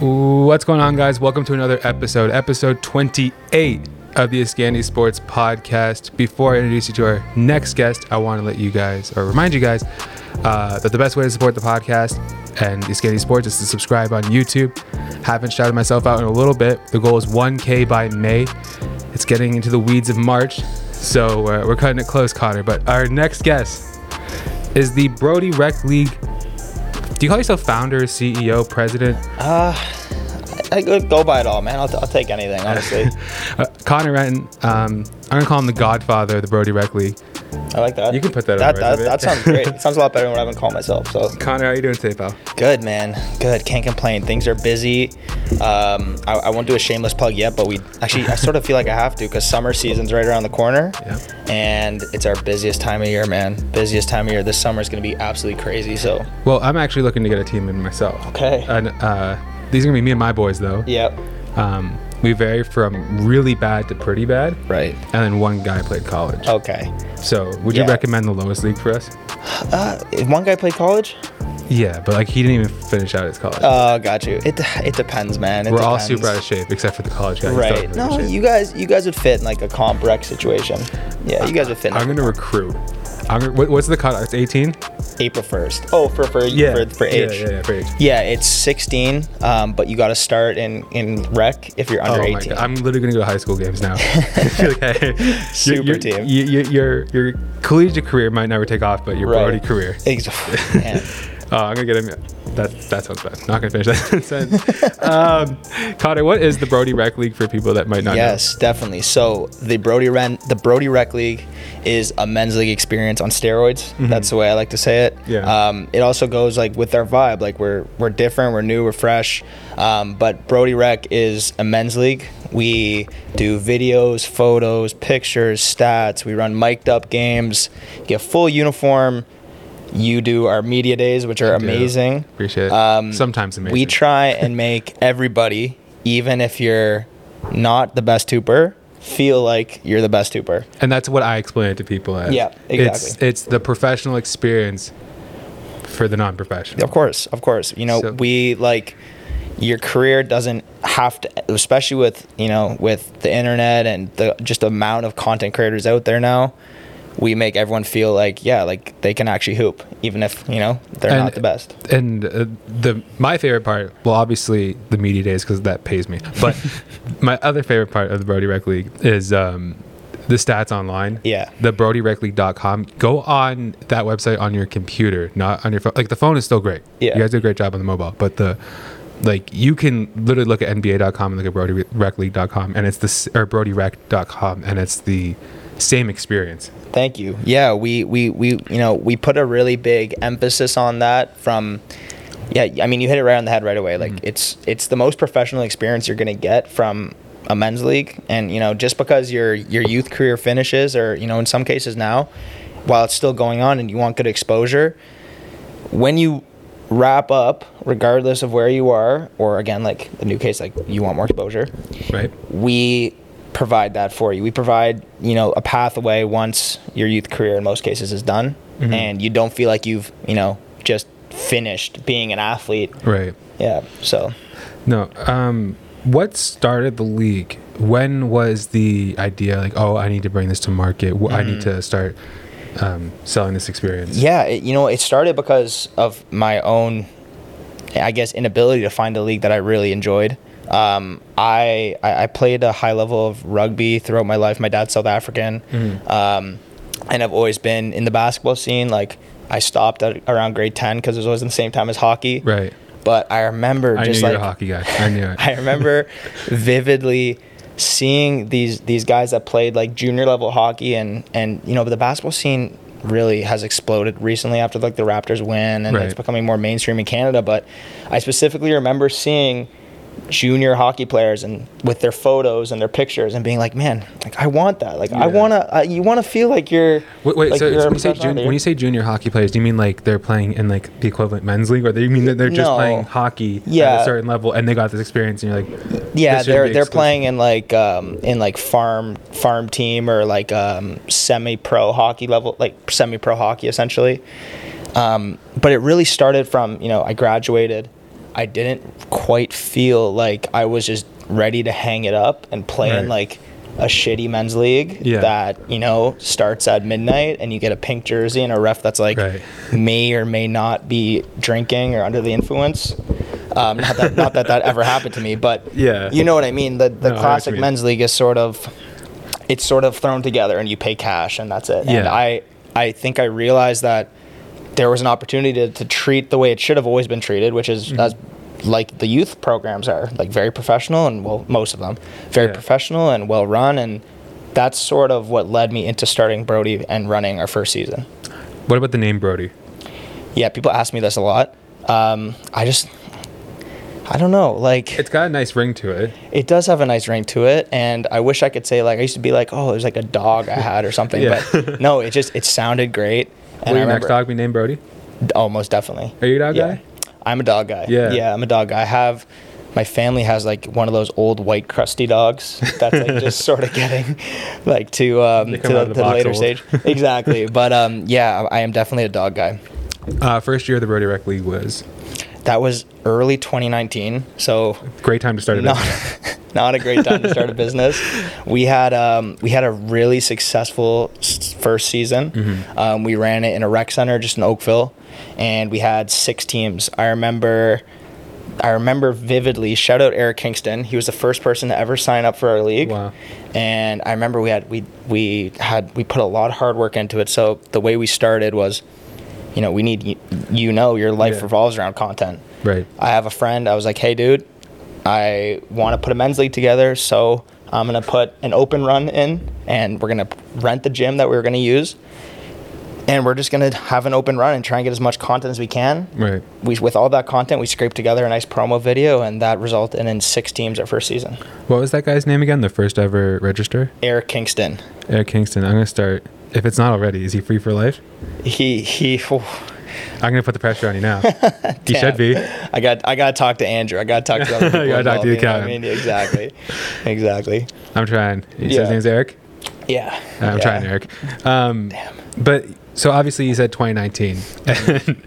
What's going on, guys? Welcome to another episode, episode 28 of the Iskandi Sports Podcast. Before I introduce you to our next guest, I want to let you guys, or remind you guys, uh, that the best way to support the podcast and Iskandi Sports is to subscribe on YouTube. Haven't shouted myself out in a little bit. The goal is 1K by May. It's getting into the weeds of March, so uh, we're cutting it close, Connor. But our next guest is the Brody Rec League. Do you call yourself founder, CEO, president? Uh, I go, go by it all, man. I'll, I'll take anything, honestly. Uh, Connor Renton, um, I'm gonna call him the Godfather of the Brody Rec League. I like that. You can put that That, that, that sounds great. It sounds a lot better than what I've been calling myself. So Connor, how are you doing today, pal? good, man. Good. Can't complain. Things are busy. Um, I, I won't do a shameless plug yet, but we actually I sort of feel like I have to because summer season's right around the corner, Yeah. and it's our busiest time of year, man. Busiest time of year. This summer is gonna be absolutely crazy. So Well, I'm actually looking to get a team in myself. okay. And uh, these are gonna be me and my boys, though. yep. Um, we vary from really bad to pretty bad, Right. and then one guy played college. Okay. So, would you recommend the lowest league for us? Uh, one guy played college. Yeah, but like he didn't even finish out his college. Oh, got you. It it depends, man. It We're all super out of shape except for the college guy. Right. No, you guys, you guys would fit in like a comp rec situation. Yeah, you guys would fit. In I'm gonna recruit. I'm what, what's the cutoff? It's 18. April first. Oh, for for for, for age. Yeah, yeah, yeah, for age. Yeah, it's 16, um, but you got to start in in rec if you're under Oh 18. God. I'm literally gonna go to high school games now. okay. Super your, team. Your, your, your, your collegiate career might never take off, but your Right. Brody career. Ex- man. Oh, I'm gonna get him. That that sounds bad. Not gonna finish that sentence. um, Connor, what is the Brody Rec League for people that might not Yes, definitely. So the Brody Ren, the Brody Rec League is a men's league experience on steroids. That's the way I like to say it. Mm-hmm. Yeah. Um, it also goes like with our vibe. Like we're we're different, we're new, we're fresh. Um, but Brody Rec is a men's league. We do videos, photos, pictures, stats. We run mic'd up games. Get full uniform. You do our media days, which are amazing. Appreciate it. Um, Sometimes amazing. We try and make everybody, even if you're not the best hooper, feel like you're the best hooper. and that's what I explain it to people as. Yeah, It's exactly. it's the professional experience for the non-professional. Of course, of course. You know, So- we like your career doesn't have to, especially with you know with the internet and the just amount of content creators out there now. We make everyone feel like yeah, like they can actually hoop, even if you know they're And- not the best. And uh, the my favorite part, well, obviously the media days because that pays me. But my other favorite part of the Brody Rec League is um, the stats online. Yeah. The BrodyRecLeague.com. Go on that website on your computer, not on your phone. Like the phone is still great. Yeah. You guys do a great job on the mobile, but the like you can literally look at NBA.com and look at BrodyRecLeague.com, and it's the or BrodyRec.com, and it's the same experience. Thank you. Yeah, we, we, we you know we put a really big emphasis on that from yeah, I mean you hit it right on the head right away. Like mm-hmm. it's it's the most professional experience you're gonna get from a men's league. And you know, just because your your youth career finishes or, you know, in some cases now, while it's still going on and you want good exposure, when you wrap up, regardless of where you are, or again like the new case, like you want more exposure, Right. we provide that for you. We provide, you know, a pathway once your youth career in most cases is done Mm-hmm. and you don't feel like you've, you know, just finished being an athlete. Right. Yeah. So, No. Um, what started the league? When was the idea like, oh, I need to bring this to market. Wh- I need to start um, selling this experience. yeah, it, you know, it started because of my own I guess inability to find a league that I really enjoyed. Um, I, I I played a high level of rugby throughout my life. My dad's South African, um, and I've always been in the basketball scene. Like I stopped at around grade ten because it was always in the same time as hockey. Right. But I remember I just like a hockey guy. I knew it. I remember vividly seeing these these guys that played like junior level hockey and and you know the basketball scene really has exploded recently after like the Raptors win and Right. it's becoming more mainstream in Canada but I specifically remember seeing junior hockey players and with their photos and their pictures and being like man like I want that like I want to uh, you want to feel like you're Wait, wait like so you're a when you say jun- when you say junior hockey players, do you mean like they're playing in like the equivalent men's league, or do you mean that they're just No. playing hockey at a certain level and they got this experience and you're like, Yeah, they're they're exclusive? playing in like um, in like farm farm team or like um, semi pro hockey level, like semi pro hockey essentially. Um, but it really started from you know I graduated, I didn't quite feel like I was just ready to hang it up and play Right. in like a shitty men's league Yeah. that you know starts at midnight and you get a pink jersey and a ref that's like Right. may or may not be drinking or under the influence. Um, not that not that that ever happened to me, but Yeah. you know what I mean. The the No, I know what you classic men's league is sort of it's sort of thrown together and you pay cash and that's it. And I I think I realized that there was an opportunity to, to treat the way it should have always been treated, which is Mm-hmm. as like the youth programs are, like very professional and well most of them very Yeah. professional and well run and that's sort of what led me into starting Brody and running our first season. What about the name Brody? Yeah, people ask me this a lot. Um, I just I don't know, like It's got a nice ring to it. it does have a nice ring to it, and I wish I could say like I used to be like, oh, there's like a dog I had or something, Yeah. but no, it just it sounded great. And Will your next dog be named Brody? oh, most definitely. Are you a dog yeah, guy? I'm a dog guy. Yeah. yeah, I'm a dog guy. I have my family has like one of those old white crusty dogs that's like just sort of getting like to um to the, the the later old. stage. exactly, but um yeah, I am definitely a dog guy. Uh, first year of the Brody Rec League was That was early 2019, so great time to start a business. Not a great time to start a business. We had um, we had a really successful first season. Mm-hmm. Um, we ran it in a rec center just in Oakville, and we had six teams. I remember. I remember vividly. Shout out Eric Kingston. He was the first person to ever sign up for our league. Wow. And I remember we had we we had we put a lot of hard work into it. So the way we started was, you know, we need you, know your life Yeah. revolves around content. Right. I have a friend. I was like, hey, dude, I want to put a men's league together. So I'm going to put an open run in and we're going to rent the gym that we were going to use. And we're just going to have an open run and try and get as much content as we can. Right. We, with all that content, we scraped together a nice promo video, and that resulted in six teams our first season. What was that guy's name again? The first ever register? Eric Kingston. Eric Kingston. I'm gonna start. If it's not already, is he free for life? He he. I'm gonna put the pressure on you now. you should be. I got I got to talk to Andrew. I got to talk to the other people. You gotta talk to the you I mean, exactly, exactly. I'm trying. You Yeah. his name's Eric. Yeah, I'm yeah. trying, Eric. Um, Damn. But so obviously you said 2019. And,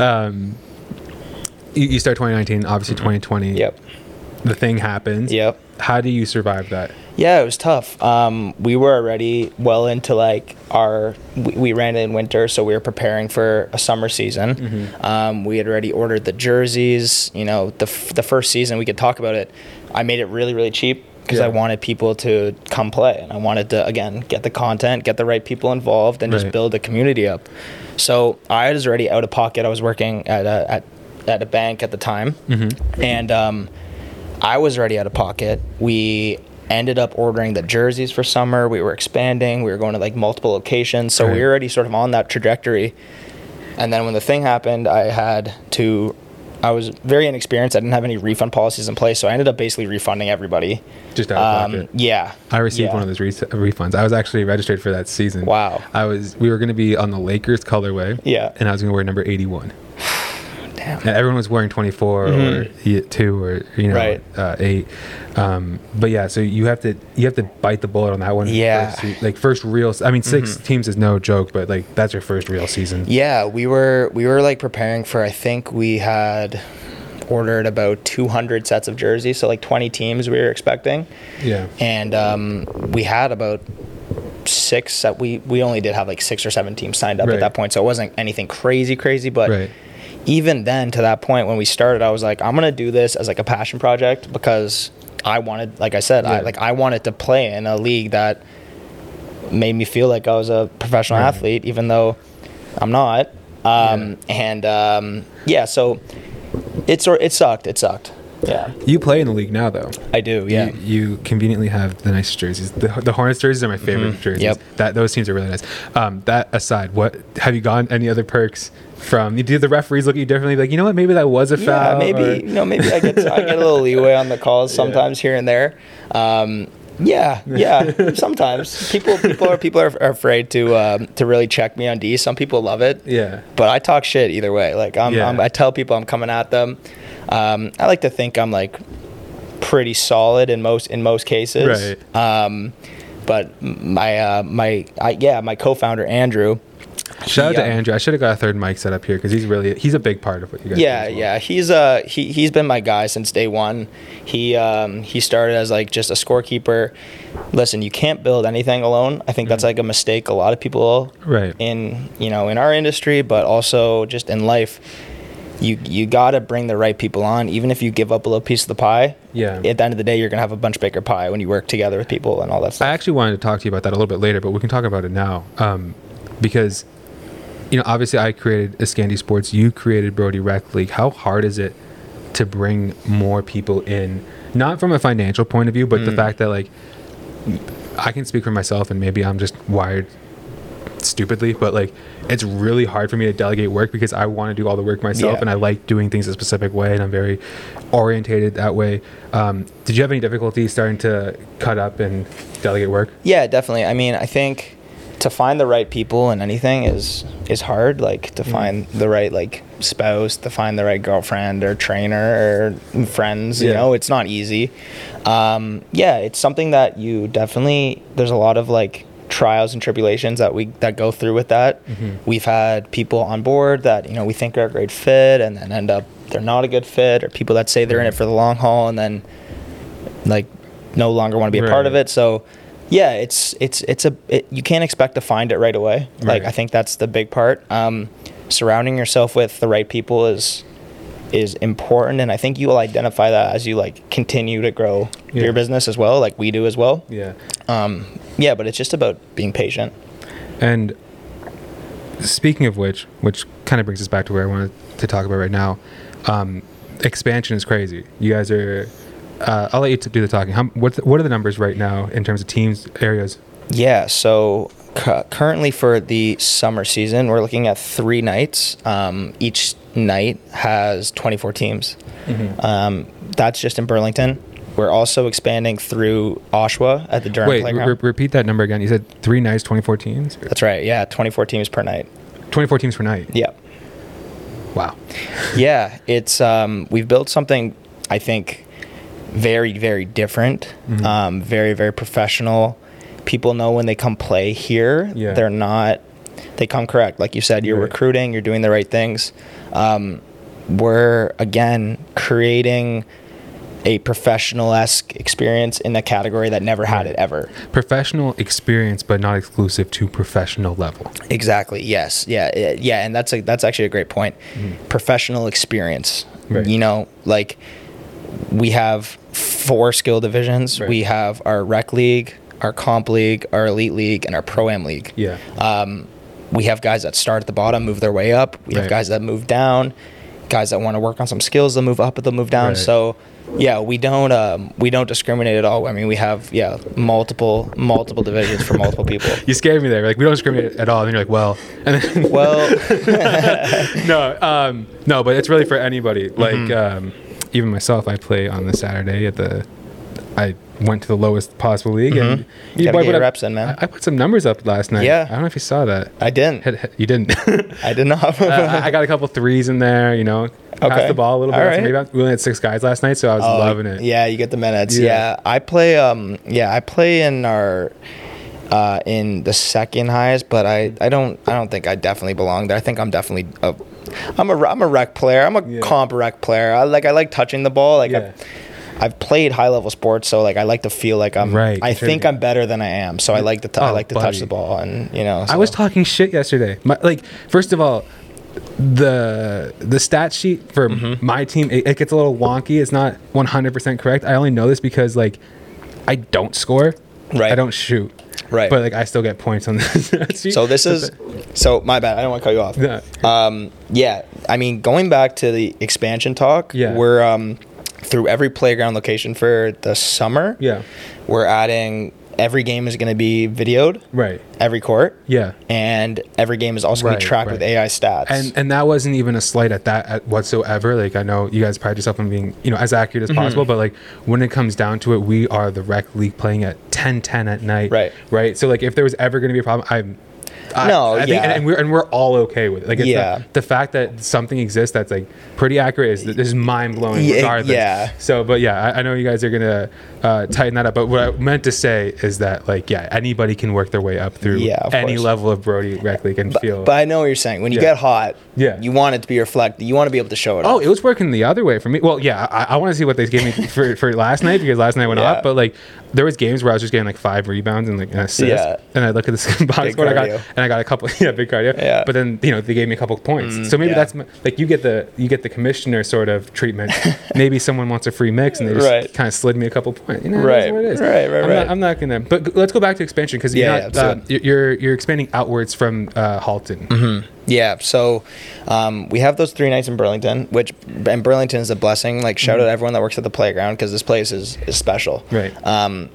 um, you, you start 2019. Obviously 2020. Yep. The thing happens. Yep. How do you survive that? Yeah, it was tough. Um, we were already well into like our. We, we ran it in winter, so we were preparing for a summer season. Mm-hmm. Um, we had already ordered the jerseys. You know, the f- the first season we could talk about it. I made it really really cheap because Yeah. I wanted people to come play, and I wanted to again get the content, get the right people involved, and Right. just build a community up. So I was already out of pocket. I was working at a at, at a bank at the time, Mm-hmm. and um, I was already out of pocket. We ended up ordering the jerseys for summer. We were expanding. We were going to like multiple locations. So Right. we were already sort of on that trajectory. And then when the thing happened, I had to. I was very inexperienced. I didn't have any refund policies in place, so I ended up basically refunding everybody. Just out of Um, pocket. yeah, I received yeah. one of those re- refunds. I was actually registered for that season. Wow. I was. We were going to be on the Lakers colorway. Yeah. And I was going to wear number 81. Damn. And everyone was wearing 24 or e- two or you know Mm-hmm. Right. uh, eight. Um, but yeah, so you have to you have to bite the bullet on that one. Yeah. Mm-hmm. First, like first real. I mean, 6 teams is no joke, but like that's your first real season. Yeah, we were we were like preparing for. I think we had ordered about 200 sets of jerseys, so like 20 teams we were expecting. Yeah. and um, we had about six that we we only did have like six or seven teams signed up Right. at that point so it wasn't anything crazy crazy but Right. Even then to that point when we started i was like i'm gonna do this as like a passion project because i wanted like i said i like i wanted to play in a league that made me feel like i was a professional Right. athlete even though i'm not. Um, and um, yeah so it sort it sucked it sucked yeah You play in the league now, though. i do yeah You, you conveniently have the nice jerseys. The, the Hornets jerseys are my favorite jerseys. Yep. That those teams are really nice. Um, that aside, what have you gotten any other perks from? Do the referees look at you differently? Like, you know what? Maybe that was a Yeah, foul. maybe or- you know, maybe I get I get a little leeway on the calls sometimes here and there. Um, yeah, yeah. Sometimes people people are people are, are afraid to um, to really check me on D. Some people love it. Yeah. But I talk shit either way. Like I'm, Yeah. I'm I tell people I'm coming at them. Um, I like to think I'm like pretty solid in most in most cases. Right. Um, but my uh, my I, yeah my co-founder Andrew, Shout out to um, Andrew. I should have got a third mic set up here because he's really he's a big part of what you guys. Yeah, do well. yeah. He's uh he he's been my guy since day one. He um he started as like just a scorekeeper. Listen, you can't build anything alone. I think that's like a mistake a lot of people Right. in you know in our industry, but also just in life. You you gotta bring the right people on, even if you give up a little piece of the pie. Yeah. At the end of the day, you're gonna have a bunch bigger pie when you work together with people and all that stuff. I actually wanted to talk to you about that a little bit later, but we can talk about it now. Um, because, you know, obviously I created Escandy Sports. You created Brody Rec League. How hard is it to bring more people in? Not from a financial point of view, but the fact that like I can speak for myself, and maybe I'm just wired stupidly, but like it's really hard for me to delegate work because I want to do all the work myself, Yeah. and I like doing things a specific way, and I'm very orientated that way. Um, did you have any difficulty starting to cut up and delegate work? Yeah, definitely. I mean, I think to find the right people in anything is is hard. Like to find the right like spouse, to find the right girlfriend or trainer or friends. You know, it's not easy. Um, yeah, it's something that you definitely. There's a lot of like trials and tribulations that we that go through with that. We've had people on board that you know we think are a great fit, and then end up they're not a good fit, or people that say they're in it for the long haul, and then like no longer want to be a part of it. So yeah, it's it's it's a it, you can't expect to find it right away. Like I think that's the big part. Um, surrounding yourself with the right people is is important, and I think you will identify that as you like continue to grow Yeah. your business as well, like we do as well. Yeah. Um, yeah, but it's just about being patient. And speaking of which, which kind of brings us back to where I wanted to talk about right now, um, expansion is crazy. You guys are. Uh, I'll let you do the talking. How, what what are the numbers right now in terms of teams, areas? Yeah, so cu- currently for the summer season, we're looking at three nights. Um, each night has 24 teams. Um, that's just in Burlington. We're also expanding through Oshawa at the Durham Wait, Playground. re- repeat that number again. You said three nights, 24 teams? That's right. Yeah, 24 teams per night. 24 teams per night. Yeah. Wow. Yeah, it's um, we've built something I think very very different, Mm-hmm. um, very very professional. People know when they come play here, Yeah. they're not. They come correct, like you said. You're Right. recruiting. You're doing the right things. Um, we're again creating a professional esque experience in a category that never had it ever. Professional experience, but not exclusive to professional level. Exactly. Yes. Yeah. Yeah. And that's a that's actually a great point. Professional experience. Right. You know, like we have four skill divisions. Right. We have our rec league, our comp league, our elite league, and our pro am league. Yeah. Um, we have guys that start at the bottom, move their way up. We Right. have guys that move down. Guys that want to work on some skills, they'll move up, they'll move down. Right. So, yeah, we don't um, we don't discriminate at all. I mean, we have yeah multiple multiple divisions for multiple people. You scared me there. Like we don't discriminate at all. And then you're like, well, and then Well, no, um, no, but it's really for anybody. Like Mm-hmm. Even myself, I play on the Saturday at the. I went to the lowest possible league, and You gotta boy, get put your reps in, man. I, I put some numbers up last night. Yeah. I don't know if you saw that. I didn't. Had- had- You didn't. I did not. Uh, I got a couple threes in there. You know, passed the ball a little bit. Right. maybe we only had six guys last night, so I was Oh, loving it. Yeah, you get the minutes. Yeah. Yeah. I play. Um, yeah, I play in our. Uh, in the second highest, but I, I don't I don't think I definitely belong there. I think I'm definitely a, I'm a I'm a rec player. I'm a Yeah. comp rec player. I like I like touching the ball. Like Yeah. I've, I've played high level sports, so like I like to feel like I'm Right, I think. I'm better than I am. So I like to t- I Oh, like to touch the ball, and you know. I was talking shit yesterday. My, like, first of all, the the stat sheet for Mm-hmm. my team it, it gets a little wonky. It's not 100% correct. I only know this because like I don't score. Right. I don't shoot. Right. But like I still get points on sheet. So this is so my bad. I don't want to cut you off. Yeah. Um, yeah, I mean, going back to the expansion talk, Yeah. we're um, through every playground location for the summer. Yeah. we're adding every game is going to be videoed, Right. every court, Yeah. and every game is also going Right, to be tracked with. AI stats. And and that wasn't even a slight at that at whatsoever. Like I know you guys pride yourself on being you know as accurate Mm-hmm. as possible, but like when it comes down to it, we are the rec league playing at 10-10 at night. Right. Right. So like if there was ever going to be a problem, I'm I- No, I think, yeah. and, and we're and we're all okay with it. Like, it's Yeah. the, the fact that something exists that's like pretty accurate is is mind blowing. Yeah, regardless. yeah. So, but yeah, I, I know you guys are gonna uh, tighten that up. But what I meant to say is that like, yeah, anybody can work their way up through Yeah, any course. level of Brody rec league and feel. But I know what you're saying. When you Yeah. get hot, Yeah. you want it to be reflected. You want to be able to show it. Oh, off. it was working the other way for me. Well, yeah, I, I want to see what they gave me for, for last night because last night went Yeah. up. But like, there was games where I was just getting like five rebounds and like an assist, Yeah. and I look at the box Big score and I got and I got a couple, yeah, big cardio. Yeah. Mm, But then you know they gave me a couple points, so maybe yeah. that's m- like you get the you get the commissioner sort of treatment. maybe someone wants a free mix and they just Right. kind of slid me a couple points. You know, Right. what it is. Right, right, I'm right. Not, I'm not gonna. But g- let's go back to expansion because Yeah, you're yeah, not. uh, you're you're expanding outwards from uh, Halton. Yeah, so um, we have those three nights in Burlington, which and Burlington is a blessing. Like shout out to everyone that works at the playground because this place is is special. Right. Um,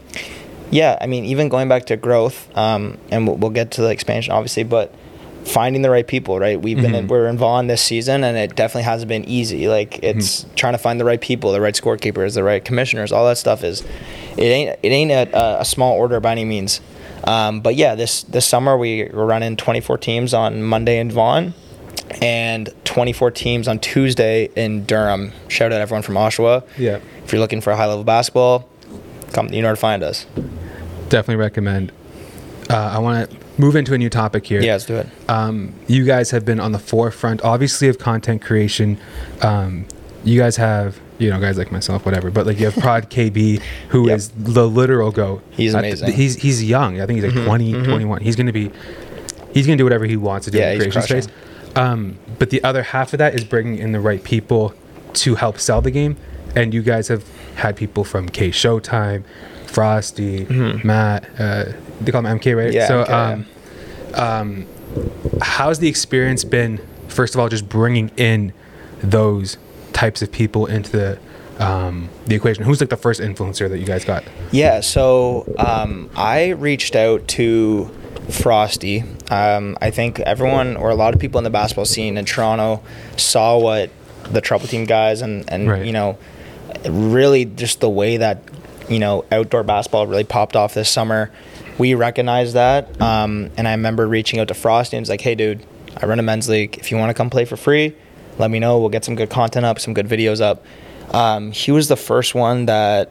yeah, I mean, even going back to growth, um, and we'll, we'll get to the expansion, obviously, but finding the right people, right? We've been in, we're in Vaughan this season, and it definitely hasn't been easy. Like it's trying to find the right people, the right scorekeepers, the right commissioners, all that stuff is. It ain't it ain't a, a small order by any means. Um, but yeah, this this summer we we're running 24 teams on Monday in Vaughan and 24 teams on Tuesday in Durham. Shout out everyone from Oshawa. Yeah. If you're looking for a high level basketball, come you know where to find us. Definitely recommend. Uh, I want to move into a new topic here. Yeah, let's do it. um, you guys have been on the forefront, obviously, of content creation. Um, you guys have, you know, guys like myself, whatever, but like you have Prod KB, who is Yep. the literal goat. He's amazing. Mm-hmm, he's he's young. I think he's like 20, 21. He's gonna be, he's gonna do whatever he wants to do Yeah, in the creation space. Um, but the other half of that is bringing in the right people to help sell the game. And you guys have had people from K Showtime, Frosty, Matt. Uh, they call him MK, right? Mm-hmm. Yeah, So, um, um, how's the experience been? First of all, just bringing in those types of people into the um, the equation. Who's like the first influencer that you guys got? Yeah, so um, I reached out to Frosty. Um, I think everyone or a lot of people in the basketball scene in Toronto saw what the Trouble Team guys and, and Right. you know, really just the way that, you know, outdoor basketball really popped off this summer. We recognized that. Um, and I remember reaching out to Frosty and was like, hey, dude, I run a men's league. If you want to come play for free, let me know. We'll get some good content up, some good videos up. Um, he was the first one that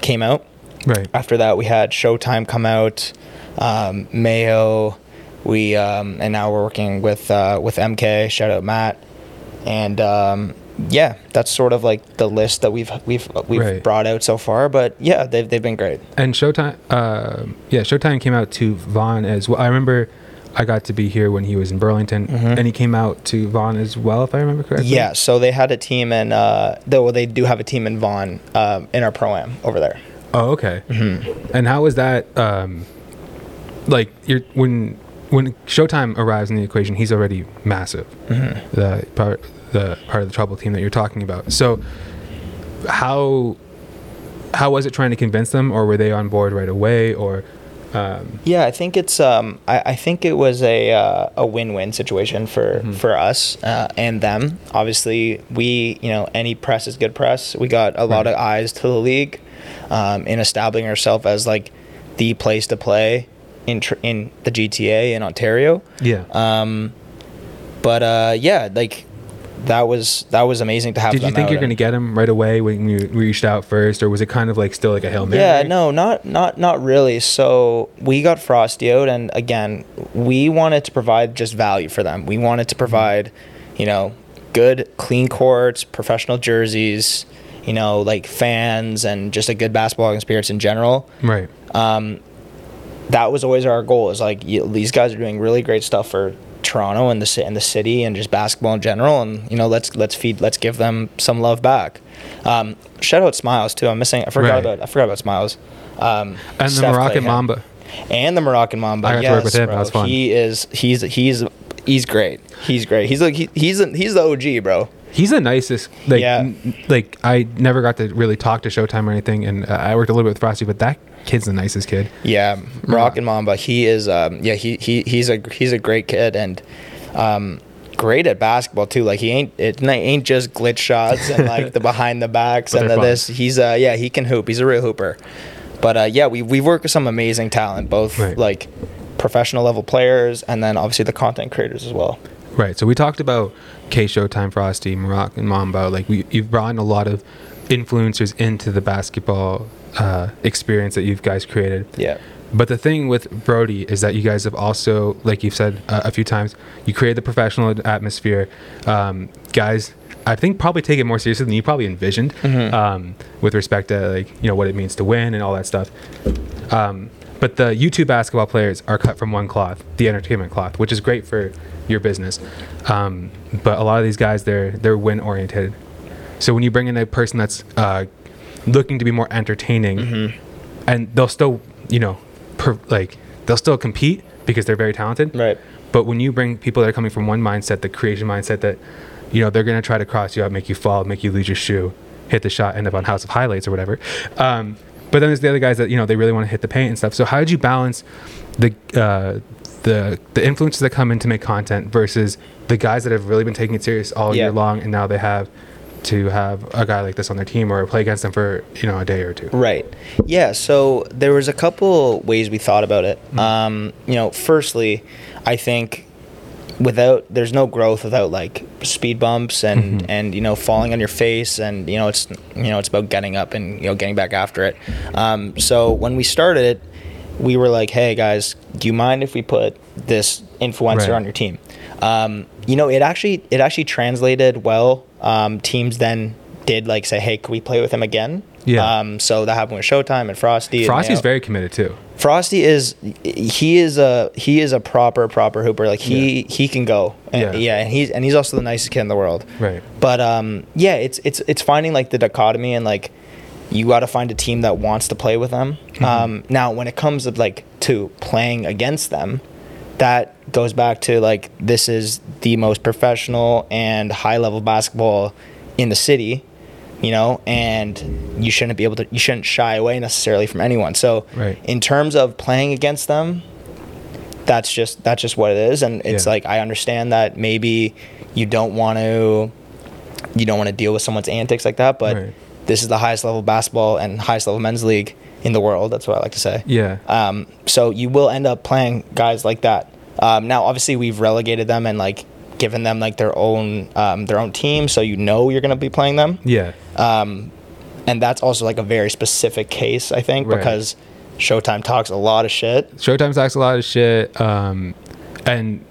came out Right. after that we had showtime come out um, mayo we um, and now we're working with uh, with mk shout out matt and um, yeah that's sort of like the list that we've we've we've Right. brought out so far but yeah they've, they've been great And Showtime, uh, yeah, Showtime came out to Vaughan as well. I remember I got to be here when he was in Burlington, and he came out to Vaughan as well, if I remember correctly. Mm-hmm. yeah so they had a team in uh, though they do have a team in vaughan um, in our pro-am over there Oh, okay. Mm-hmm. And how was that? Um, like, you're when when Showtime arrives in the equation, he's already massive. Mm-hmm. The part the part of the trouble team that you're talking about. So, how how was it trying to convince them, or were they on board right away, or um, Yeah, I think it's um, I, I think it was a uh, a win win situation for for us uh, and them. Obviously, we you know any press is good press. We got a lot Right. of eyes to the league, um, in establishing ourselves as like the place to play in tr- in the GTA in Ontario. yeah? Um, but uh, yeah, like that was that was amazing to have. Did you think you're going to get him right away when you reached out first, or was it kind of like still like a hail mary? Yeah, no, not not not really. So we got Frosty out, and again, we wanted to provide just value for them. We wanted to provide, you know, good, clean courts, professional jerseys, you know, like fans, and just a good basketball experience in general. Right. Um, that was always our goal. Is like you, these guys are doing really great stuff for Toronto and the and the city and just basketball in general. And you know, let's let's feed, let's give them some love back. Um, shout out Smiles too. I'm missing. I forgot Right. about I forgot about Smiles. Um, And the Moroccan. Mamba. and the Moroccan Mamba. I got to work with him. bro. That was fun. He is he's he's he's great. He's great. He's like he, he's he's the OG, bro. He's the nicest. Like, Yeah. n- like I never got to really talk to Showtime or anything, and uh, I worked a little bit with Frosty, but that kid's the nicest kid. Yeah, Moroccan Mamba. He is. Um, yeah, he, he he's a he's a great kid and um, great at basketball too. Like he ain't it ain't just glitch shots and like the behind the backs and the fun. this. He's uh yeah he can hoop. He's a real hooper. But uh, yeah, we we've worked with some amazing talent, both Right. like professional level players, and then obviously the content creators as well. Right. So we talked about K Showtime, Frosty, Morocco, and Mamba. Like we, you've brought in a lot of influencers into the basketball uh, experience that you guys created. Yeah. But the thing with Brody is that you guys have also, like you've said uh, a few times, you create the professional atmosphere. Um, guys, I think probably take it more seriously than you probably envisioned, Mhm. um, with respect to like you know what it means to win and all that stuff. Um, but the YouTube basketball players are cut from one cloth, the entertainment cloth, which is great for your business. Um, but a lot of these guys, they're they're win oriented. So when you bring in a person that's uh, looking to be more entertaining, Mm-hmm. and they'll still, you know, per, like they'll still compete because they're very talented. Right. But when you bring people that are coming from one mindset, the creation mindset, that you know they're gonna try to cross you out, make you fall, make you lose your shoe, hit the shot, end up on House of Highlights or whatever. Um, but then there's the other guys that you know they really want to hit the paint and stuff. So how did you balance the uh, the the influences that come in to make content versus the guys that have really been taking it serious all Yeah. year long, and now they have to have a guy like this on their team or play against them for you know a day or two. Right. Yeah. So there was a couple ways we thought about it. Mm-hmm. Um, you know, firstly, I think without there's no growth without like speed bumps and Mhm. and you know falling on your face and you know it's you know it's about getting up and you know getting back after it. Um, so when we started it, we were like, hey guys, do you mind if we put this influencer Right. on your team? Um, you know, it actually it actually translated well. Um, teams then did like say, hey, can we play with him again? Yeah. Um, so that happened with Showtime and Frosty. and, Frosty's know, very committed too. Frosty is he is a he is a proper proper hooper. Like he he can go. And- Yeah. yeah, and he's and he's also the nicest kid in the world. Right. But um, yeah, it's it's it's finding like the dichotomy and like you got to find a team that wants to play with them. Mm-hmm. Um, now, when it comes to like to playing against them, that goes back to like this is the most professional and high level basketball in the city, you know, and you shouldn't be able to you shouldn't shy away necessarily from anyone. So, Right. in terms of playing against them, that's just that's just what it is and it's Yeah. like I understand that maybe you don't want to you don't want to deal with someone's antics like that, but Right. this is the highest level basketball and highest level men's league in the world. That's what I like to say. Yeah. Um, so you will end up playing guys like that. Um, now, obviously, we've relegated them and like given them like their own um, their own team, so you know you're going to be playing them. Yeah. Um, and that's also like a very specific case, I think, Right. because Showtime talks a lot of shit. Showtime talks a lot of shit, um, and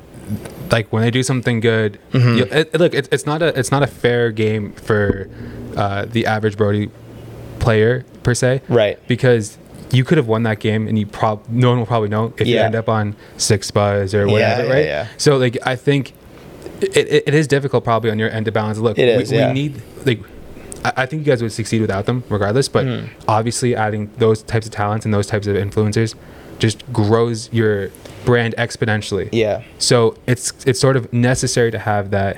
like when they do something good, Mhm. you- it, it- look, it's it's not a it's not a fair game for uh, the average Brody player per se, Right. Because you could have won that game, and you prob no one will probably know if you end up on six buzz or whatever, yeah, right? yeah. So like I think it, it, it is difficult probably on your end to balance. Look, It we, is, yeah. we need like. I think you guys would succeed without them, regardless. But Mhm. obviously, adding those types of talents and those types of influencers just grows your brand exponentially. Yeah. So it's it's sort of necessary to have that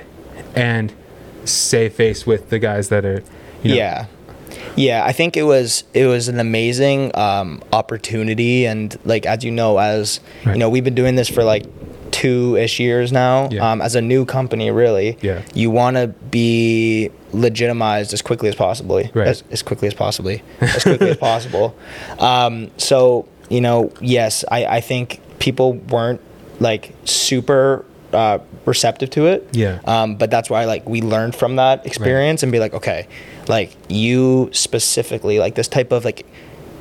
and save face with the guys that are, you know, yeah yeah i think it was it was an amazing um, opportunity and like as you know as Right. you know we've been doing this for like two-ish years now Yeah. um, as a new company really Yeah. you want to be legitimized as quickly as possible Right. as, as quickly as possibly as quickly as possible um, so you know yes I, I think people weren't like super uh, receptive to it Yeah. um, but that's why like we learned from that experience and be like okay like you specifically like this type of like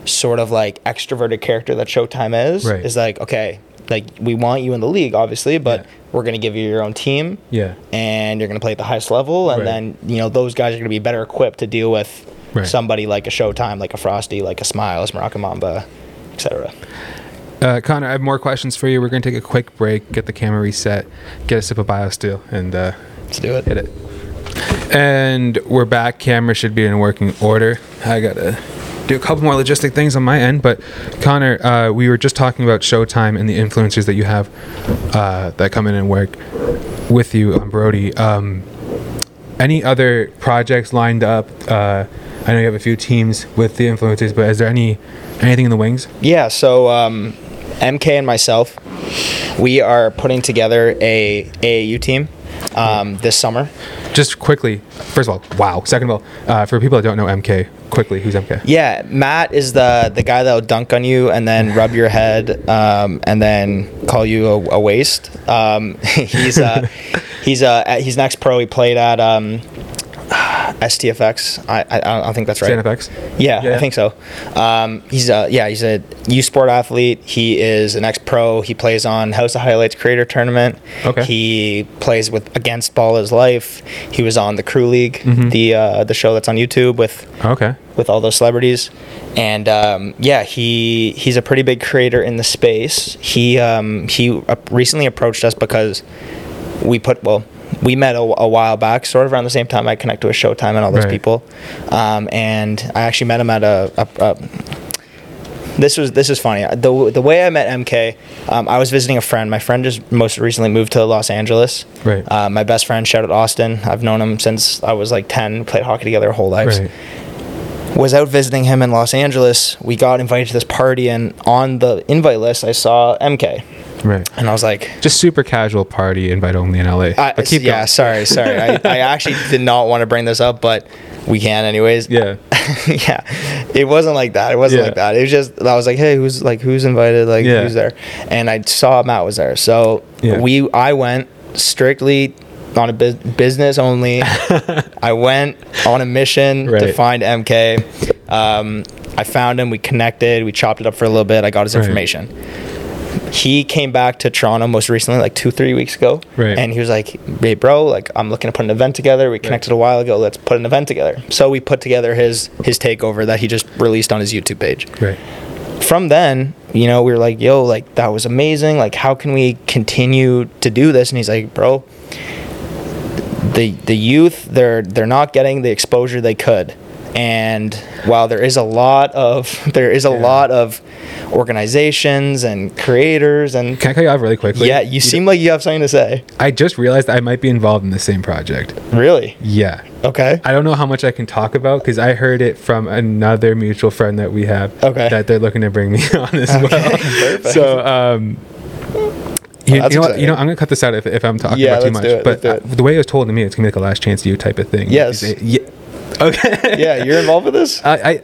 sort of like extroverted character that showtime is Right. is like okay like we want you in the league obviously but Yeah. we're going to give you your own team yeah, and you're going to play at the highest level and Right. then you know those guys are going to be better equipped to deal with Right. somebody like a showtime like a frosty like a smiles morocco mamba etc Uh, Connor, I have more questions for you. We're gonna take a quick break, get the camera reset, get a sip of BioSteel, and uh, let's do it hit it. And we're back. Camera should be in working order. I gotta do a couple more logistic things on my end, but Connor, uh, we were just talking about Showtime and the influencers that you have uh, that come in and work with you on Brody. Um, any other projects lined up? Uh, I know you have a few teams with the influencers, but is there any anything in the wings? Yeah, so um, MK and myself, we are putting together a AAU team um, this summer. Just quickly, first of all, wow. Second of all, uh, for people that don't know MK, quickly, who's MK? Yeah, Matt is the the guy that'll dunk on you and then rub your head um, and then call you a, a waste. Um, he's uh, he's uh, he's an ex pro. He played at um, STFX. I, I I don't think that's right. STFX. Yeah, Yeah. I think so. Um, he's a yeah, he's a U Sport athlete. He is an ex pro. He plays on House of Highlights Creator Tournament. Okay. He plays with Against Ball Is Life. He was on the Crew League, Mm-hmm. the uh, the show that's on YouTube with Okay. with all those celebrities. And um, yeah, he he's a pretty big creator in the space. He um, he recently approached us because we put well we met a, a while back, sort of around the same time I connect with Showtime and all those Right. people. Um, and I actually met him at a, a, a this was this is funny. The the way I met MK, um, I was visiting a friend. My friend just most recently moved to Los Angeles. Right. Uh, my best friend, shout out Austin. I've known him since I was like ten. Played hockey together our whole lives Right. was out visiting him in Los Angeles. We got invited to this party, and on the invite list, I saw MK, Right. and I was like, Just super casual party invite only in LA. I, but keep "Yeah, going. sorry, sorry. I, I actually did not want to bring this up, but we can anyways." Yeah. yeah, it wasn't like that. It wasn't Yeah. like that. It was just I was like, "Hey, who's like who's invited? Like Yeah. who's there?" And I saw Matt was there, so Yeah. we I went strictly on a bus- business only. I went on a mission to find MK. Um, I found him. We connected. We chopped it up for a little bit. I got his Right. information. He came back to Toronto most recently, like two, three weeks ago. Right. And he was like, "Hey, bro, like I'm looking to put an event together. We connected a while ago. Let's put an event together." So we put together his his takeover that he just released on his YouTube page Right. from then, you know, we were like, yo, like that was amazing. Like, how can we continue to do this? And he's like, bro, the the youth, they're they're not getting the exposure they could. And while there is a lot of there is a Yeah. lot of organizations and creators and Can I cut you off really quickly? yeah, you seem like you have something to say. I just realized I might be involved in the same project. Really? Yeah. Okay. I don't know how much I can talk about because I heard it from another mutual friend that we have. Okay. That they're looking to bring me on as well. perfect. So, um, you, that's you know, what, you know, I'm gonna cut this out if, if I'm talking Yeah, about too let's much. do it, But uh, the way it was told to me, it's gonna be like a last chance to you type of thing. Yes. It- yeah. Okay. Yeah, you're involved with this? I,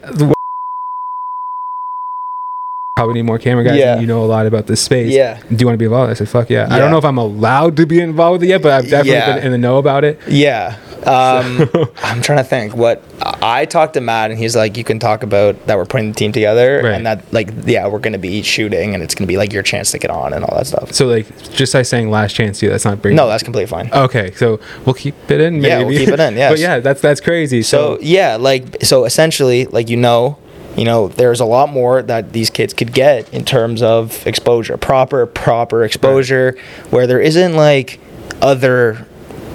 probably need more camera guys. Yeah. And you know a lot about this space. Yeah. Do you want to be involved? I said, fuck yeah. I don't know if I'm allowed to be involved with it yet, but I've definitely Yeah. been in the know about it. Yeah. Um, I'm trying to think what I talked to Matt and he's like, you can talk about that we're putting the team together Right. and that like, yeah, we're going to be each shooting and it's going to be like your chance to get on and all that stuff. So like, just by saying last chance to you, that's not bringing. No, that's completely fine. Okay, so we'll keep it in. Maybe. Yeah, we'll keep it in, Yeah, but yeah, that's that's crazy. So So, yeah, like, so essentially, like, you know, you know, there's a lot more that these kids could get in terms of exposure, proper, proper exposure, where there isn't like other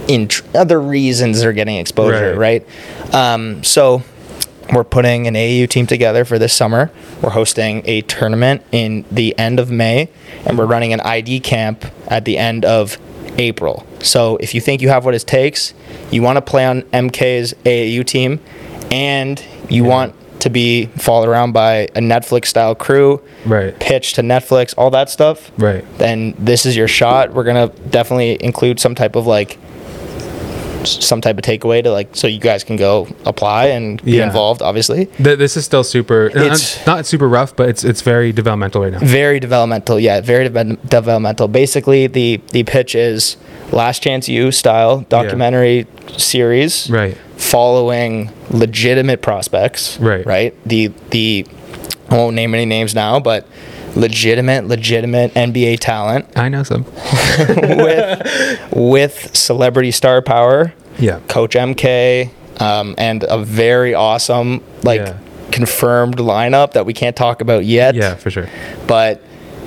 in other reasons they're getting exposure, Right. right? Um, so we're putting an AAU team together for this summer. We're hosting a tournament in the end of May, and we're running an ID camp at the end of April. So if you think you have what it takes, you want to play on MK's AAU team, and you want to be followed around by a Netflix style crew, right, pitch to Netflix, all that stuff, right. then this is your shot. We're gonna definitely include some type of like some type of takeaway to like so you guys can go apply and be Yeah. involved obviously Th- this is still super. Uh, it's- It's not super rough, but it's it's very developmental right now. very developmental yeah very deve- developmental basically the the pitch is Last Chance U style documentary series Right. following legitimate prospects Right. right the the I won't name any names now but legitimate legitimate NBA talent I know some. with with celebrity star power Yeah. Coach MK, um, and a very awesome, like Yeah. confirmed lineup that we can't talk about yet. Yeah, for sure. But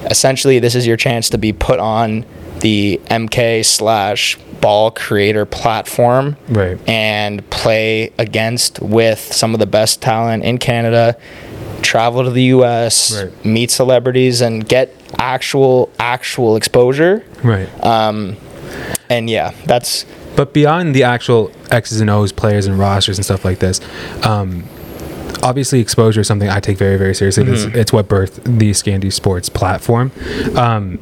essentially, this is your chance to be put on the MK slash ball creator platform Right. and play against with some of the best talent in Canada. Travel to the U.S., Right. meet celebrities, and get actual actual exposure. Right. Um, and yeah, that's But beyond the actual X's and O's players and rosters and stuff like this, um, obviously exposure is something I take very, very seriously. It's, Mm-hmm. it's what birthed the Scandy Sports platform. Um,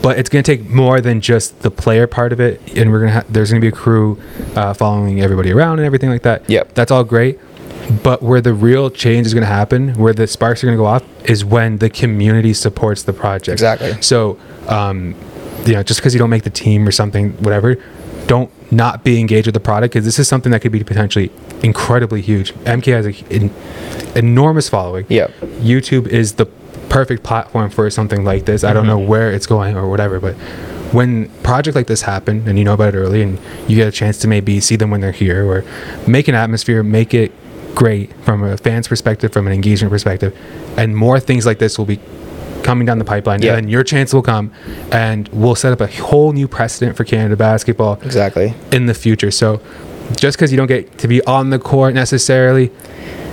but it's going to take more than just the player part of it and we're going to ha- there's going to be a crew uh, following everybody around and everything like that Yep. that's all great but where the real change is going to happen where the sparks are going to go off is when the community supports the project Exactly. so um, you know just because you don't make the team or something whatever don't not be engaged with the product because this is something that could be potentially incredibly huge mk has an enormous following Yep. YouTube is the perfect platform for something like this. I don't know where it's going or whatever, but when project like this happen and you know about it early and you get a chance to maybe see them when they're here or make an atmosphere, make it great from a fan's perspective, from an engagement perspective, and more things like this will be coming down the pipeline Yeah. and then your chance will come and we'll set up a whole new precedent for Canada basketball Exactly. in the future. So just because you don't get to be on the court necessarily,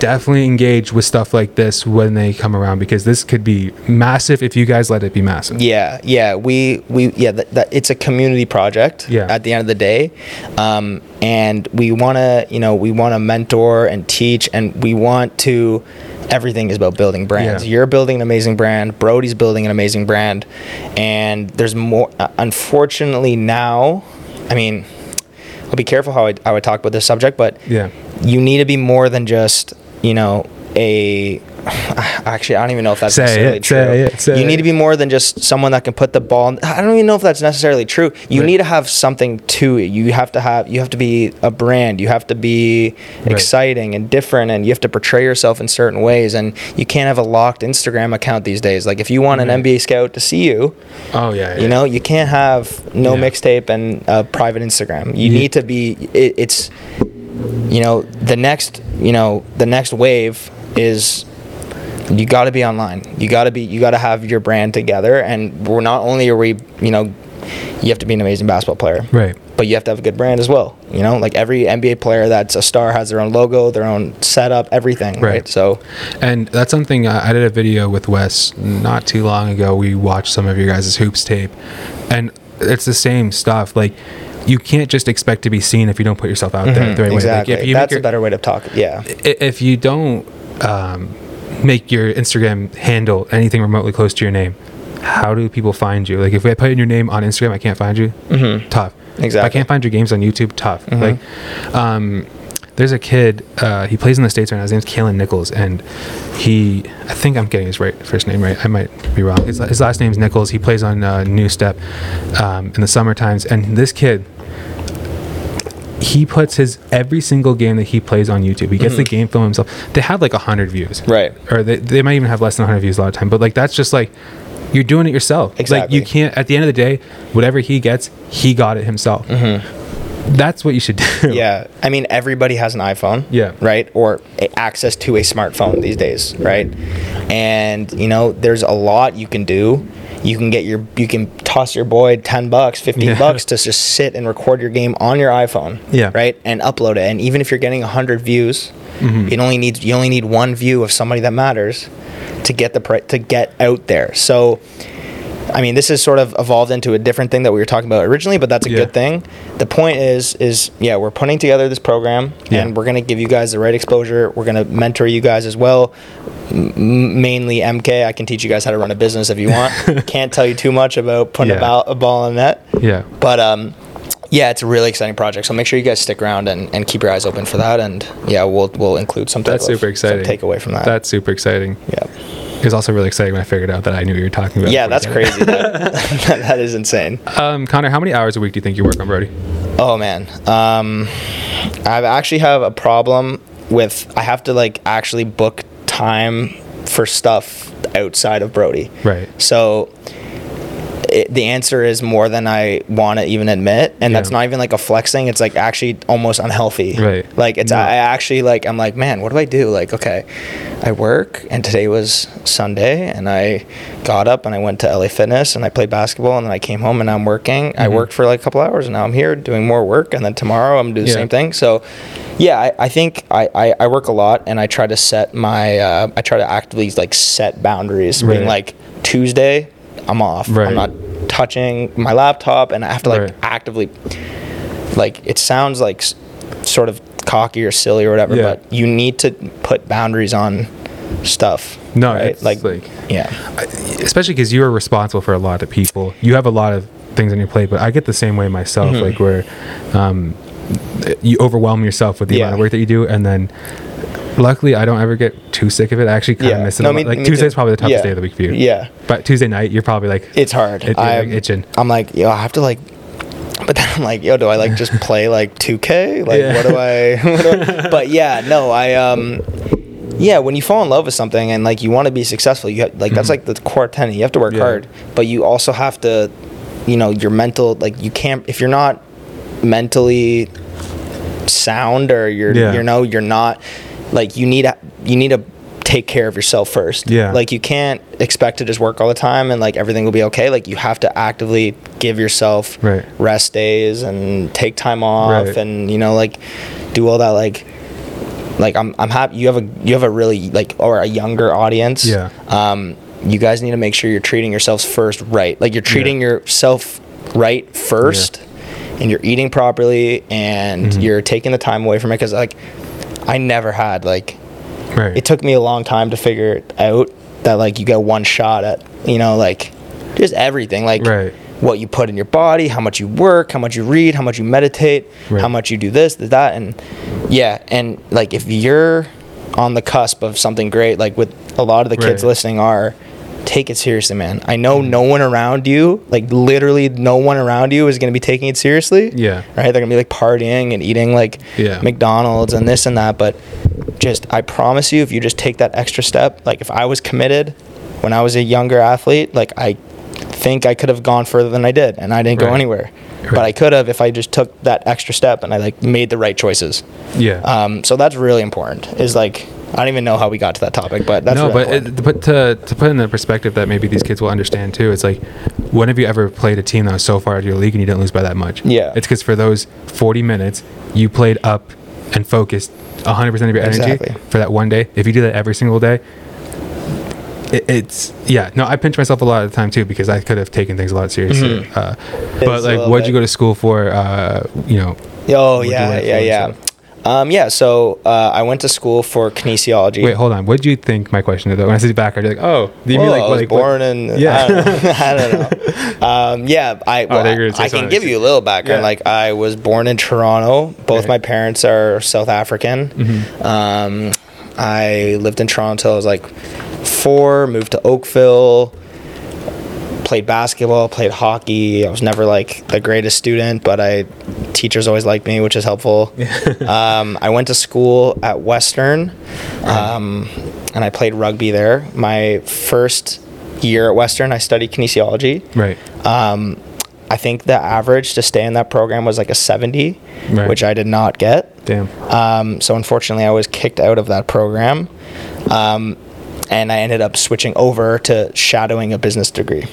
definitely engage with stuff like this when they come around because this could be massive if you guys let it be massive. Yeah, yeah, we we yeah, that, that it's a community project. Yeah. At the end of the day, um, and we want to, you know, we want to mentor and teach, and we want to. Everything is about building brands. Yeah. You're building an amazing brand. Brody's building an amazing brand, and there's more. Uh, unfortunately, now, I mean, I'll be careful how I, how I talk about this subject, but Yeah. you need to be more than just you know a actually i don't even know if that's Say necessarily it, true say it, say you need to be more than just someone that can put the ball i don't even know if that's necessarily true you Right. need to have something to it you have to have you have to be a brand you have to be Right. exciting and different and you have to portray yourself in certain ways and you can't have a locked instagram account these days like if you want an Right. nba scout to see you Oh yeah. you know, you can't have no Yeah. mixtape and a private Instagram. You Yeah. need to be. It, it's, you know, the next, you know, the next wave is. You got to be online. You got to be. You got to have your brand together. And we're not only are we, you know, you have to be an amazing basketball player, Right. but you have to have a good brand as well. You know, like every NBA player that's a star has their own logo, their own setup, everything. Right. Right. So, And that's something uh, I did a video with Wes not too long ago. We watched some of your guys' hoops tape, and it's the same stuff. Like you can't just expect to be seen if you don't put yourself out there the right Mm-hmm. exactly. way. Like that's your- a better way to talk. Yeah. if you don't um, make your Instagram handle anything remotely close to your name, how do people find you? Like if I put in your name on Instagram, I can't find you. Mm-hmm. Tough. If I can't find your games on YouTube. Tough. Like, um, there's a kid. Uh, he plays in the states right now. His name's Kalen Nichols, and he. I think I'm getting his right first name right. I might be wrong. His, his last name's Nichols. He plays on uh, New Step um, in the summer times, and this kid he puts his every single game that he plays on YouTube. He gets the game film himself. They have like hundred views, Right. Or they, they might even have less than hundred views a lot of time. But like that's just like you're doing it yourself. Exactly. Like you can't. At the end of the day, whatever he gets, he got it himself. That's what you should do. Yeah, I mean everybody has an iPhone. Yeah. Right, or a- access to a smartphone these days, right? And you know, there's a lot you can do. You can get your, you can toss your boy ten bucks, fifteen Yeah. bucks to just sit and record your game on your iPhone. Yeah. Right, and upload it. And even if you're getting hundred views, Mm-hmm. it only needs you only need one view of somebody that matters to get the to get out there. So. I mean, this has sort of evolved into a different thing that we were talking about originally, but that's a Yeah. good thing. The point is, is yeah, we're putting together this program, Yeah. and we're gonna give you guys the right exposure. We're gonna mentor you guys as well. M- mainly MK. I can teach you guys how to run a business if you want. Can't tell you too much about putting Yeah. a, ball, a ball in the net, yeah. but um, yeah, it's a really exciting project. So make sure you guys stick around and, and keep your eyes open for that. And yeah, we'll we'll include some That's of super exciting. some takeaway from that. That's super exciting. yeah, It was also really exciting when I figured out that I knew what you were talking about. yeah, that's crazy. that, that is insane. Um, Connor, how many hours a week do you think you work on Brody? Oh man, um, I actually have a problem with I have to like actually book time for stuff outside of Brody. Right. So it, the answer is more than I want to even admit, and that's not even like a flexing. It's like actually almost unhealthy. Right. Like it's No. I actually like I'm like man, what do I do? Like okay, I work, and today was Sunday, and I got up and I went to LA Fitness and I played basketball, and then I came home and I'm working. I Mhm. worked for like a couple hours, and now I'm here doing more work, and then tomorrow I'm gonna do the Yeah. same thing. So. Yeah, I, I think I, I, I work a lot and I try to set my uh, I try to actively like set boundaries. Being Right. like Tuesday, I'm off. Right. I'm not touching my laptop, and I have to like Right. actively. Like it sounds like s- sort of cocky or silly or whatever, Yeah. but you need to put boundaries on stuff. No, right? it's like, like yeah, especially because you are responsible for a lot of people. You have a lot of things on your plate, but I get the same way myself. Mhm. Like where um, you overwhelm yourself with the Yeah. amount of work that you do, and then luckily I don't ever get too sick of it. I actually kind of Yeah. miss it. No, me- like me Tuesday's too. probably the toughest Yeah. day of the week for you. yeah. But Tuesday night, you're probably like, It's hard. It- you're, like, I'm itching. I'm like, yo, I have to like, but then I'm like, yo, do I like just play like 2K? Like, Yeah. what do I? What do I but yeah, no, I um, yeah, when you fall in love with something and like you want to be successful, you have, like that's Mhm. like the core tenet. You have to work Yeah. hard, but you also have to, you know, your mental like you can't if you're not mentally sound or you're Yeah. you know you're not like you need to you need to take care of yourself first Yeah. like you can't expect to just work all the time and like everything will be okay like you have to actively give yourself Right. rest days and take time off Right. and you know like do all that like like I'm I'm happy you have a you have a really like or a younger audience Yeah. um you guys need to make sure you're treating yourselves first right like you're treating yourself right first and you're eating properly and Mhm. you're taking the time away from it because like I never had like right. it took me a long time to figure it out that like you get one shot at you know like just everything like Right. what you put in your body how much you work how much you read how much you meditate Right. how much you do this that and yeah and like if you're on the cusp of something great like with a lot of the kids listening are take it seriously man i know no one around you like literally no one around you is going to be taking it seriously Yeah. right they're going to be like partying and eating like Yeah. mcdonald's and this and that but just i promise you if you just take that extra step like if i was committed when i was a younger athlete like i think i could have gone further than i did and i didn't go Right. anywhere but i could have if i just took that extra step and i like made the right choices Yeah. um, so that's really important is like i don't even know how we got to that topic but that's no, but it, but to to put in the perspective that maybe these kids will understand too, it's like, when have you ever played a team that was so far out of your league and you didn't lose by that much? Yeah. It's because for those 40 minutes, you played up and focused 100% of your energy Exactly. for that one day. If you do that every single day, it, it's yeah. No, I pinch myself a lot of the time too because I could have taken things a lot seriously. Mhm. Uh, but a like, what'd you go to school for? Uh, you know. oh yeah yeah yeah? Um, yeah so uh, i went to school for kinesiology Wait, hold on. What do you think my question is? Though? When I say background, you're like, oh, do you well, mean like, I was like what- born in Yeah. I don't know. I don't know. Um, yeah, I well, you were I can give you a little background. Yeah. Like I was born in Toronto. Both my parents are South African. Mhm. Um, I lived in Toronto until I was like four. Moved to Oakville. Played basketball. Played hockey. I was never like the greatest student, but I teachers always liked me, which is helpful. um, I went to school at Western, um, and I played rugby there. My first year at Western, I studied kinesiology. Right. Um, I think the average to stay in that program was like a 70, Right. which I did not get. Damn. Um, so unfortunately, I was kicked out of that program. Um, and I ended up switching over to shadowing a business degree.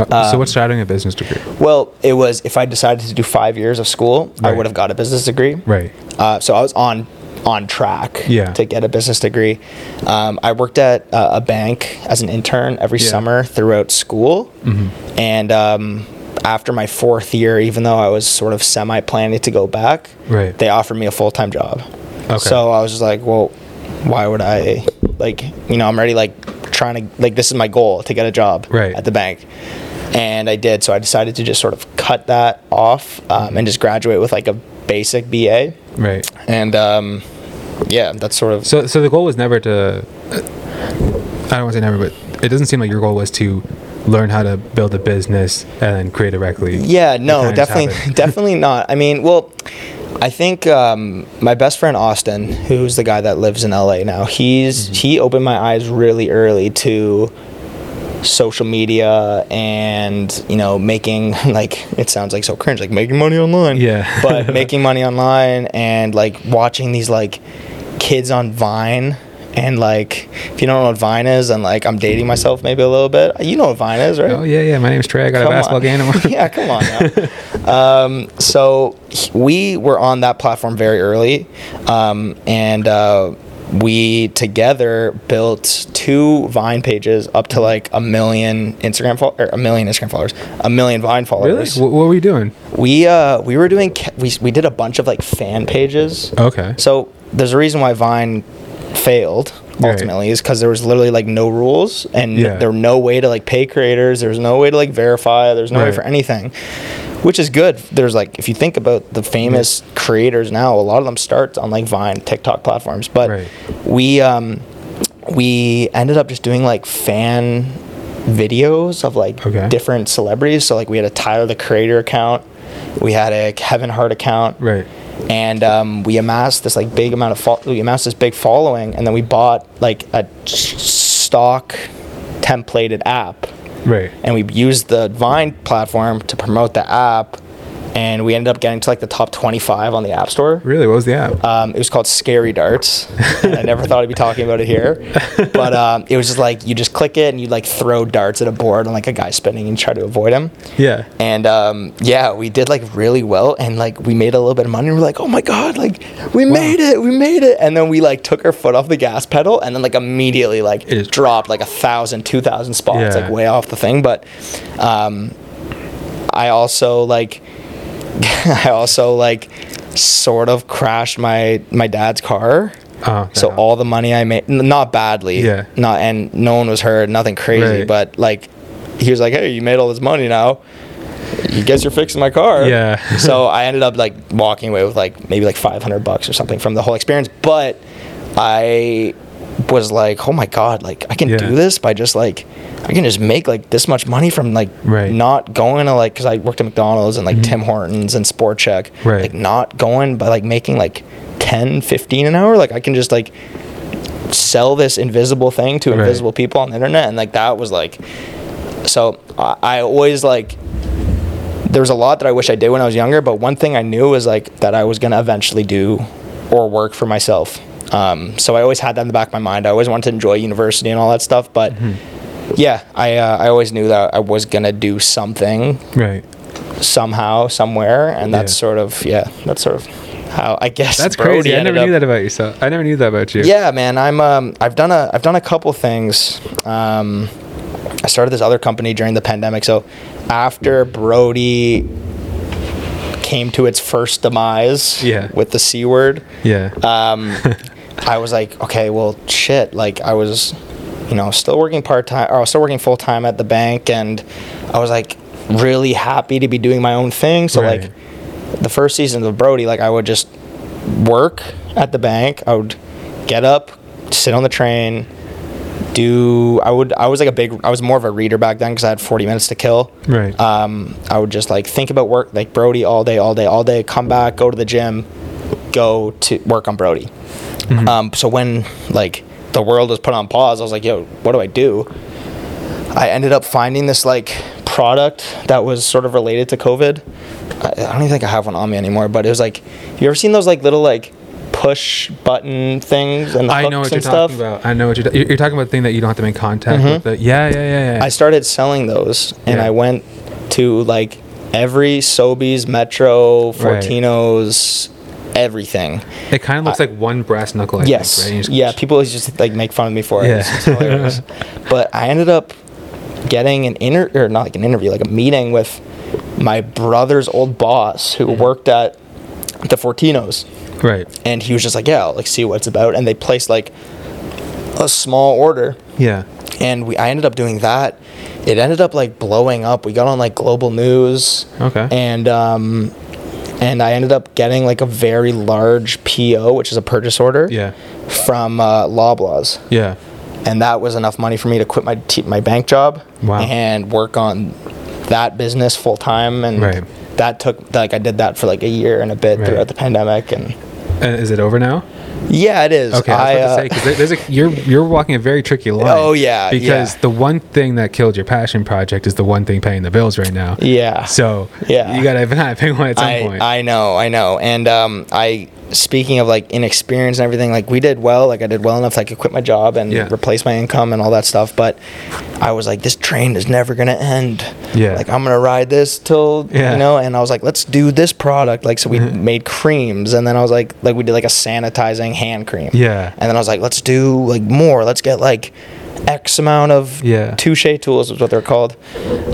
Uh, so Um, what's shadowing a business degree? Well, it was if I decided to do five years of school, I would have got a business degree. Right. Uh, so I was on on track Yeah. to get a business degree. Um, I worked at uh, a bank as an intern every Yeah. summer throughout school, Mhm. and um, after my fourth year, even though I was sort of semi planning to go back, Right. they offered me a full time job. Okay. So I was just like, well, why would I like you know I'm already like trying to like this is my goal to get a job Right. at the bank. And I did, so I decided to just sort of cut that off um, and just graduate with like a basic BA Right. and um, yeah, that's sort of So, so the goal was never to. I don't want to say never, but it doesn't seem like your goal was to learn how to build a business and then create directly. yeah, no, definitely, definitely not. I mean, well, I think um, my best friend Austin, who's the guy that lives in LA now, he's Mm-hmm. he opened my eyes really early to social media and you know making like it sounds like so cringe like making money online Yeah. but making money online and like watching these like kids on Vine and like if you don't know what Vine is and like I'm dating myself maybe a little bit you know what Vine is right Oh yeah, yeah. My name's Trey. I got a Come basketball on. game. yeah, come on um, so we were on that platform very early, um, and uh, we together built two Vine pages up to like a million Instagram fol- or a million Instagram followers, a million Vine followers. What, what were you doing? We uh, we were doing ca- we we did a bunch of like fan pages. Okay. So there's a reason why Vine failed Right. ultimately is because there was literally like no rules and Yeah. there were no way to like pay creators. There was no way to like verify. There's no way for anything, which is good. There's like if you think about the famous creators now, a lot of them start on like Vine, TikTok platforms. But Right. we um we ended up just doing like fan videos of like Okay. different celebrities. So like we had a Tyler the Creator account, we had a Kevin Hart account, Right. And um, we amassed this like big amount of fo- we amassed this big following, and then we bought like a stock templated app, Right. and we used the Vine platform to promote the app, and we ended up getting to like the top 25 on the App Store. Really? What was the app? Um, it was called Scary Darts. I never thought I'd be talking about it here, but um, it was just like you just click it and you like throw darts at a board and like a guy spinning and try to avoid him. yeah. And um, yeah, we did like really well, and like we made a little bit of money. And we're like, oh my god, like we made it, we made it. And then we like took our foot off the gas pedal, and then like immediately like It dropped like a thousand, two thousand spots, Yeah. like way off the thing. But um, I also like, I also like sort of crashed my my dad's car. Oh, So all the money I made, not badly, Yeah. not and no one was hurt, nothing crazy, Right. but like he was like, "Hey, you made all this money now. You guess you're fixing my car." Yeah. so I ended up like walking away with like maybe like 500 bucks or something from the whole experience, but I was like, "Oh my god, like I can Yeah. do this by just like I can just make like this much money from like Right. Mm-hmm. not going to like cuz I worked at McDonald's and like Tim Hortons and Sport Chek, Right. like not going but like making like 10 15 an hour, like I can just like sell this invisible thing to Right. invisible people on the internet and like that was like so I, I always like there's a lot that I wish I did when I was younger but one thing I knew was like that I was gonna eventually do or work for myself um, so I always had that in the back of my mind I always wanted to enjoy university and all that stuff but yeah I, uh, I always knew that I was gonna do something Right. somehow somewhere and that's Yeah. sort of yeah that's sort of how I guess That's Brody crazy. I never knew up- that about yourself. I never knew that about you. yeah, man. I'm um I've done a I've done a couple things. Um I started this other company during the pandemic. So after Brody came to its first demise Yeah. with the C word, Yeah. um I was like, okay, well shit. Like I was you know, still working part time or I was still working full time at the bank and I was like really happy to be doing my own thing. So Right. like the first season of Brody, like I would just work at the bank. I would get up, sit on the train, do. I would. I was like a big. I was more of a reader back then because I had 40 minutes to kill. right. Um, I would just like think about work, like Brody all day, all day, all day. Come back, go to the gym, go to work on Brody. Um, so when like the world was put on pause, I was like, yo, what do I do? I ended up finding this like product that was sort of related to COVID. I, I don't even think I have one on me anymore, but it was like, you ever seen those like little like push button things and the I know what you're stuff? talking about. I know what you're. You're you're talking about the thing that you don't have to make contact mm-hmm. with. The, yeah, yeah, yeah, yeah. I started selling those, and Yeah. I went to like every Sobeys, Metro. Fortinos, everything. it kind of looks like one brass knuckle. I yes, Think, right? Just- yeah. People always just like make fun of me for it. Yeah. But I ended up getting an inter or not like an interview, like a meeting with my brother's old boss who Mm-hmm. worked at the Fortinos Right. and he was just like yeah I'll, like see what it's about and they placed like a small order Yeah. and we I ended up doing that. It ended up like blowing up. We got on like global news. Okay. And um, and I ended up getting like a very large PO, which is a purchase order. Yeah. From uh, Loblaws, Yeah. and that was enough money for me to quit my t- my bank job. Wow. And work on that business full time, and Right. that took like I did that for like a year and a bit Right. throughout the pandemic, and And is it over now? Yeah, it is. Okay, I was about uh, to say because there's a you're you're walking a very tricky line. Oh, yeah, Because yeah. the one thing that killed your passion project is the one thing paying the bills right now. yeah. So Yeah. you gotta pick one at some I, point. I know, I know. And um, I, speaking of like inexperience and everything, like we did well. Like I did well enough that I could quit my job and Yeah. replace my income and all that stuff. But I was like, this train is never gonna end. Yeah. Like I'm gonna ride this till Yeah. you know. And I was like, let's do this product. Like so, we mm-hmm. made creams, and then I was like, like we did like a sanitizing hand cream. Yeah. And then I was like, let's do like more. Let's get like X amount of Yeah. touche tools is what they're called,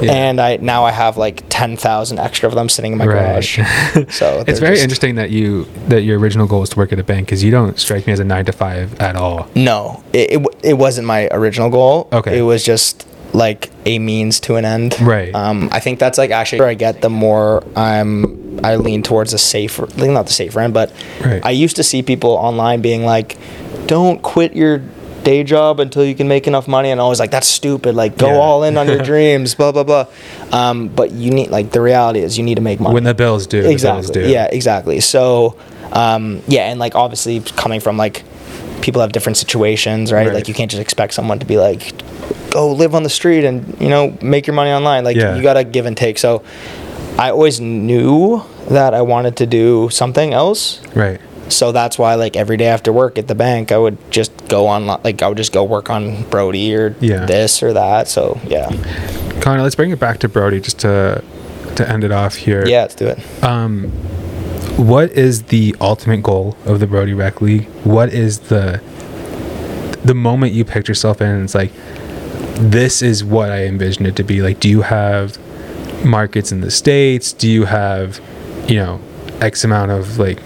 Yeah. and I now I have like ten thousand extra of them sitting in my Right. garage. So it's very interesting that you that your original goal is to work at a bank because you don't strike me as a nine to five at all. No, it, it it wasn't my original goal. Okay. it was just like a means to an end. Right. Um, I think that's like actually where I get the more I'm I lean towards the safer, not the safer end, but Right. I used to see people online being like, "Don't quit your day job until you can make enough money," and I was like, "That's stupid. Like, go Yeah. all in on your dreams." Blah blah blah. Um, but you need like the reality is you need to make money When the bills do, the bills exactly do. yeah exactly so um, yeah and like obviously coming from like people have different situations right? Right. like you can't just expect someone to be like go live on the street and you know make your money online like Yeah. you gotta give and take so i always knew that i wanted to do something else Right. So that's why like every day after work at the bank i would just go on like i would just go work on brody or Yeah. this or that so yeah Connor, let's bring it back to Brody just to to end it off here. yeah let's do it Um, what is the ultimate goal of the Brody Rec League? What is the the moment you picked yourself in? And it's like this is what I envisioned it to be. Like, do you have markets in the states? Do you have, you know, X amount of like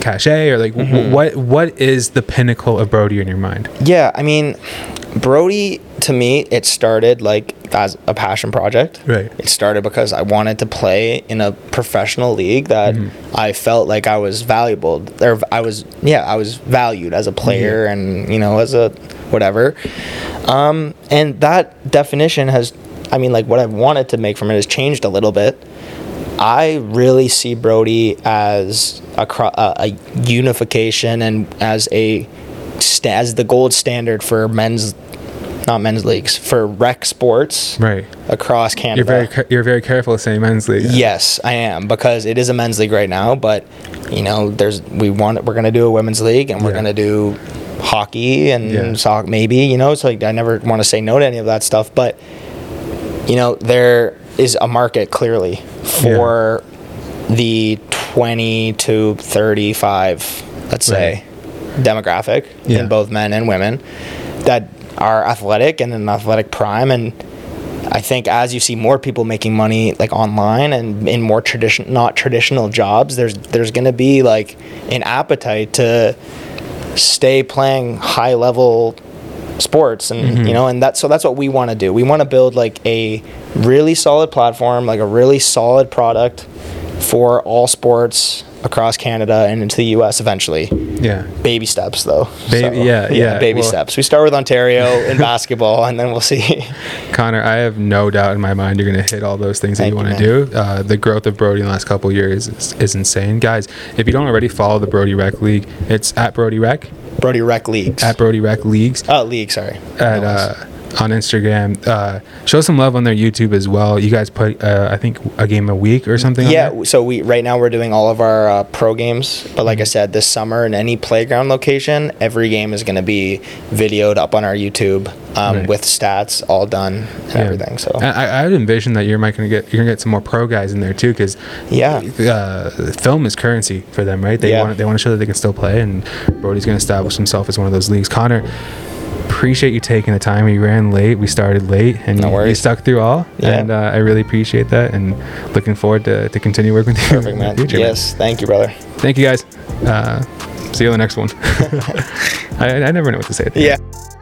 cachet or like wh- Mhm. what what is the pinnacle of Brody in your mind? Yeah, I mean, Brody to me, it started like as a passion project. Right. It started because I wanted to play in a professional league that Mhm. I felt like I was valuable, or I was, yeah, I was valued as a player and you know as a whatever. Um, and that definition has, I mean, like what I've wanted to make from it has changed a little bit. I really see Brody as a, a, a unification and as a as the gold standard for men's, not men's leagues, for rec sports Right. across Canada. You're very you're very careful saying men's league. Yes, I am because it is a men's league right now. But you know, there's we want we're gonna do a women's league and we're Yeah. gonna do hockey and Yeah. soccer maybe. You know, so like, I never want to say no to any of that stuff. But you know, there is a market clearly for the 20 to 35, let's say, demographic Yeah. in both men and women that are athletic and in an athletic prime. And I think as you see more people making money like online and in more tradition not traditional jobs, there's there's gonna be like an appetite to stay playing high level sports and Mhm. you know and that so that's what we want to do. We want to build like a really solid platform, like a really solid product for all sports across Canada and into the US eventually. Yeah. Baby steps though. Baby- yeah, yeah, baby well- steps. We start with Ontario in basketball and then we'll see. Connor, I have no doubt in my mind you're going to hit all those things that Thank you you, want to do. Uh, the growth of Brody in the last couple of years is, is insane. Guys, if you don't already follow the Brody Rec League, it's at Brody Rec, Brody Rec Leagues. at Brody Rec Leagues Oh, league, sorry. at No, uh, on Instagram. Uh, show some love on their YouTube as well. You guys put, uh, I think, a game a week or something. yeah, so we right now we're doing all of our uh, pro games, but like I said, this summer in any playground location, every game is going to be videoed up on our YouTube um, Right. with stats all done and Yeah. everything. So I, I would envision that you're might gonna get you're gonna get some more pro guys in there too, because Yeah. uh, film is currency for them, right? They Yeah. want they want to show that they can still play, and Brody's gonna establish himself as one of those leagues. Connor, appreciate you taking the time. We ran late, we started late, and No you, you stuck through all. Yeah. And uh, I really appreciate that, and looking forward to, to continue working with you perfect, man. future. man. yes, thank you, brother. Thank you guys. Uh, see you on the next one. I, I never know what to say. at the end. Yeah.